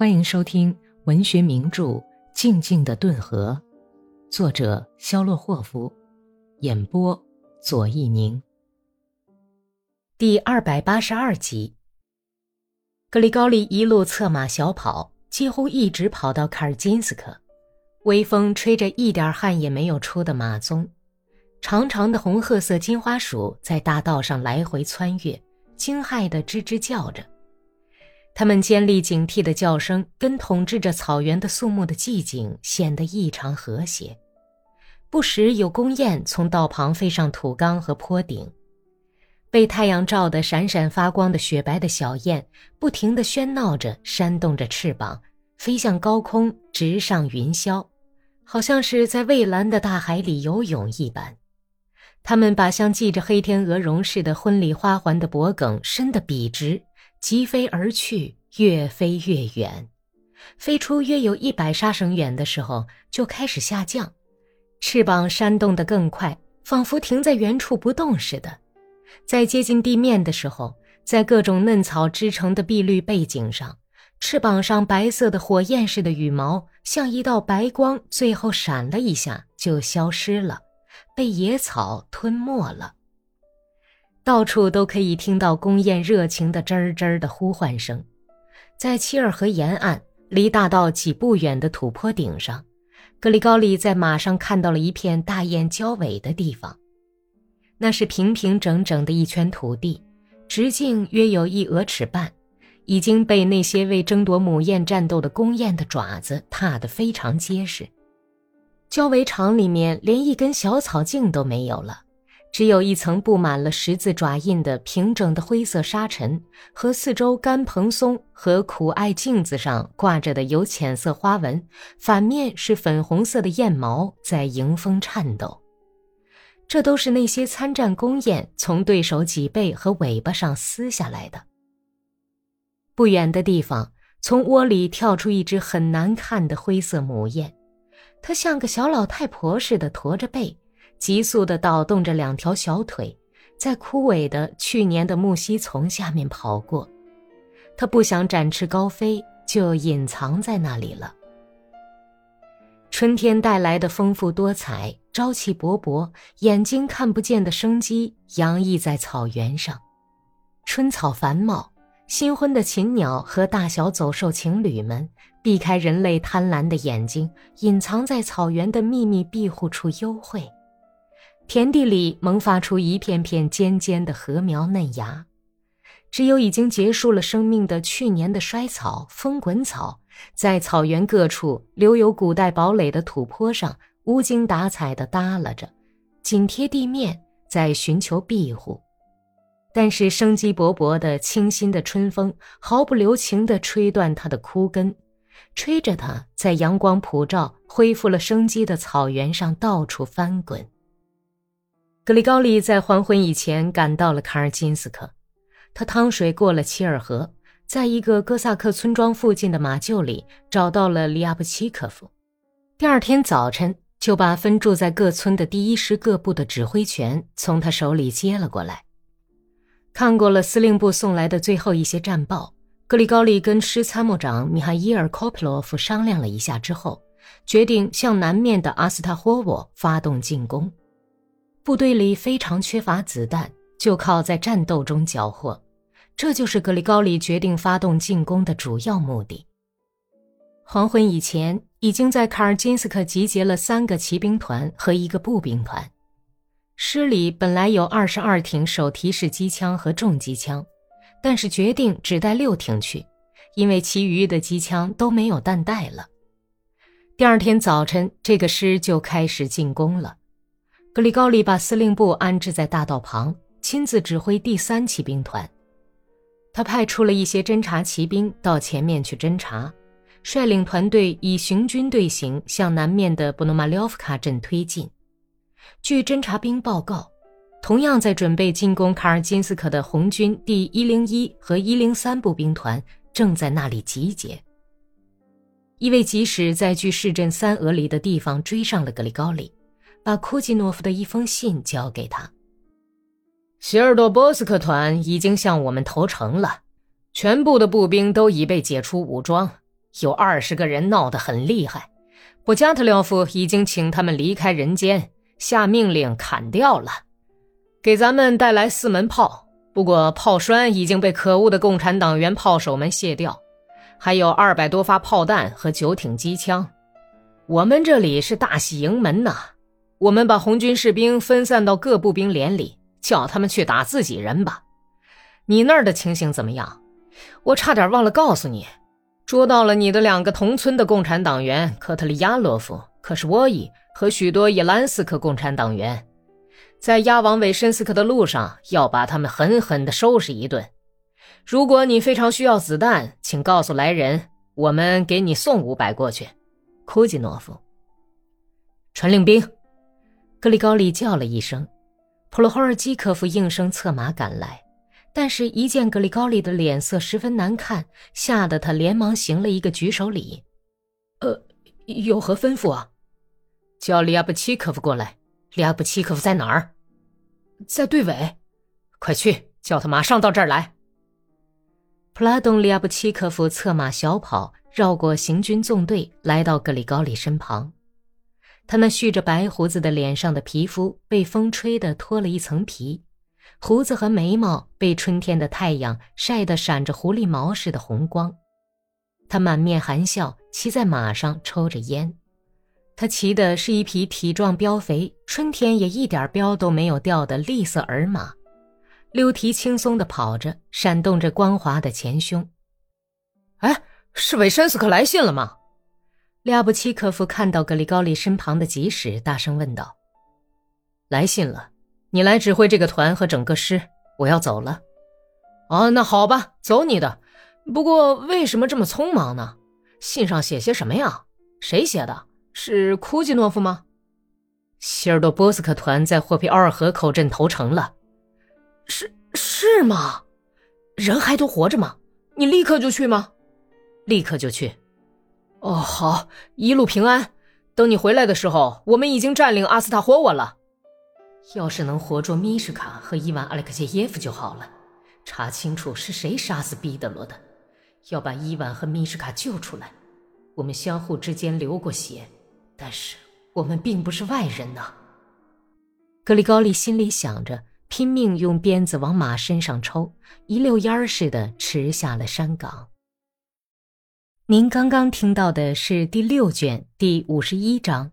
欢迎收听文学名著《静静的顿河》，作者肖洛霍夫，演播左一宁。第二百八十二集。格里高利一路策马小跑，几乎一直跑到卡尔金斯克。微风吹着一点汗也没有出的马鬃，长长的红褐色金花鼠在大道上来回穿越，惊骇的吱吱叫着。他们尖利警惕的叫声，跟统治着草原的肃穆的寂静显得异常和谐。不时有公雁从道旁飞上土缸和坡顶，被太阳照得闪闪发光的雪白的小雁，不停地喧闹着，扇动着翅膀，飞向高空，直上云霄，好像是在蔚蓝的大海里游泳一般。它们把像系着黑天鹅绒似的婚礼花环的脖梗伸得笔直。疾飞而去，越飞越远，飞出约有一百沙绳远的时候，就开始下降，翅膀扇动得更快，仿佛停在原处不动似的。在接近地面的时候，在各种嫩草织成的碧绿背景上，翅膀上白色的火焰似的羽毛像一道白光，最后闪了一下就消失了，被野草吞没了。到处都可以听到公雁热情的吱吱的呼唤声，在七尔河沿岸，离大道几步远的土坡顶上，格里高利在马上看到了一片大雁交尾的地方。那是平平整整的一圈土地，直径约有一俄尺半，已经被那些为争夺母雁战斗的公雁的爪子踏得非常结实。交尾场里面连一根小草茎都没有了。只有一层布满了十字爪印的平整的灰色沙尘，和四周干蓬松和苦艾镜子上挂着的有浅色花纹，反面是粉红色的燕毛在迎风颤抖。这都是那些参战公雁从对手脊背和尾巴上撕下来的。不远的地方，从窝里跳出一只很难看的灰色母雁，它像个小老太婆似的驼着背。急速地倒动着两条小腿，在枯萎的去年的木樨丛下面跑过。它不想展翅高飞，就隐藏在那里了。春天带来的丰富多彩、朝气勃勃、眼睛看不见的生机洋溢在草原上。春草繁茂，新婚的禽鸟和大小走兽情侣们避开人类贪婪的眼睛，隐藏在草原的秘密庇护处幽会。田地里萌发出一片片尖尖的禾苗嫩芽，只有已经结束了生命的去年的衰草风滚草，在草原各处留有古代堡垒的土坡上无精打采地耷拉着，紧贴地面，在寻求庇护。但是生机勃勃的清新的春风毫不留情地吹断它的枯根，吹着它在阳光普照、恢复了生机的草原上到处翻滚。格里高利在黄昏以前赶到了卡尔金斯克，他趟水过了齐尔河，在一个哥萨克村庄附近的马厩里找到了利亚布奇科夫。第二天早晨，就把分驻在各村的第一师各部的指挥权从他手里接了过来。看过了司令部送来的最后一些战报，格里高利跟师参谋长米哈伊尔·科普洛夫商量了一下之后，决定向南面的阿斯塔霍沃发动进攻。部队里非常缺乏子弹，就靠在战斗中缴获。这就是格里高利决定发动进攻的主要目的。黄昏以前，已经在卡尔金斯克集结了三个骑兵团和一个步兵团。师里本来有二十二挺手提式机枪和重机枪，但是决定只带六挺去，因为其余的机枪都没有弹带了。第二天早晨，这个师就开始进攻了。格里高利把司令部安置在大道旁，亲自指挥第三骑兵团。他派出了一些侦察骑兵到前面去侦察，率领团队以行军队形向南面的布诺马廖夫卡镇推进。据侦察兵报告，同样在准备进攻卡尔金斯克的红军第一零一和一零三步兵团正在那里集结。因为即使在距市镇三俄里的地方追上了格里高利。把库季诺夫的一封信交给他。希尔多波斯克团已经向我们投诚了，全部的步兵都已被解除武装，有二十个人闹得很厉害。布加特廖夫已经请他们离开人间，下命令砍掉了，给咱们带来四门炮。不过炮栓已经被可恶的共产党员炮手们卸掉，还有二百多发炮弹和九挺机枪。我们这里是大喜营门呐，我们把红军士兵分散到各步兵连里，叫他们去打自己人吧。你那儿的情形怎么样？我差点忘了告诉你。捉到了你的两个同村的共产党员科特里亚洛夫、科什沃伊和许多伊兰斯克共产党员，在押往韦申斯克的路上要把他们狠狠地收拾一顿。如果你非常需要子弹，请告诉来人，我们给你送五百过去。库季诺夫，传令兵，格里高利叫了一声，普罗霍尔基科夫应声策马赶来。但是，一见格里高利的脸色十分难看，吓得他连忙行了一个举手礼。呃，有何吩咐啊？叫利亚布奇科夫过来。利亚布奇科夫在哪儿？在队尾。快去，叫他马上到这儿来。普拉东利亚布奇科夫策马小跑，绕过行军纵队，来到格里高利身旁。他那蓄着白胡子的脸上的皮肤被风吹得脱了一层皮。胡子和眉毛被春天的太阳晒得闪着狐狸毛似的红光，他满面含笑，骑在马上抽着烟。他骑的是一匹体壮膘肥、春天也一点膘都没有掉的栗色儿马，溜蹄轻松地跑着，闪动着光滑的前胸。哎，是韦申斯克来信了吗？列布奇科夫看到格里高利身旁的吉使，大声问道：“来信了。”你来指挥这个团和整个师，我要走了。哦，那好吧，走你的。不过为什么这么匆忙呢？信上写些什么呀？谁写的？是库季诺夫吗？希尔多波斯克团在霍皮奥尔河口镇投诚了。是是吗？人还都活着吗？你立刻就去吗？立刻就去。哦，好，一路平安。等你回来的时候，我们已经占领阿斯塔霍沃了。要是能活捉米什卡和伊万·阿列克谢耶夫就好了，查清楚是谁杀死彼得罗的，要把伊万和米什卡救出来。我们相互之间流过血，但是我们并不是外人呐。格里高利心里想着，拼命用鞭子往马身上抽，一溜烟儿似的驰下了山岗。您刚刚听到的是第六卷第五十一章。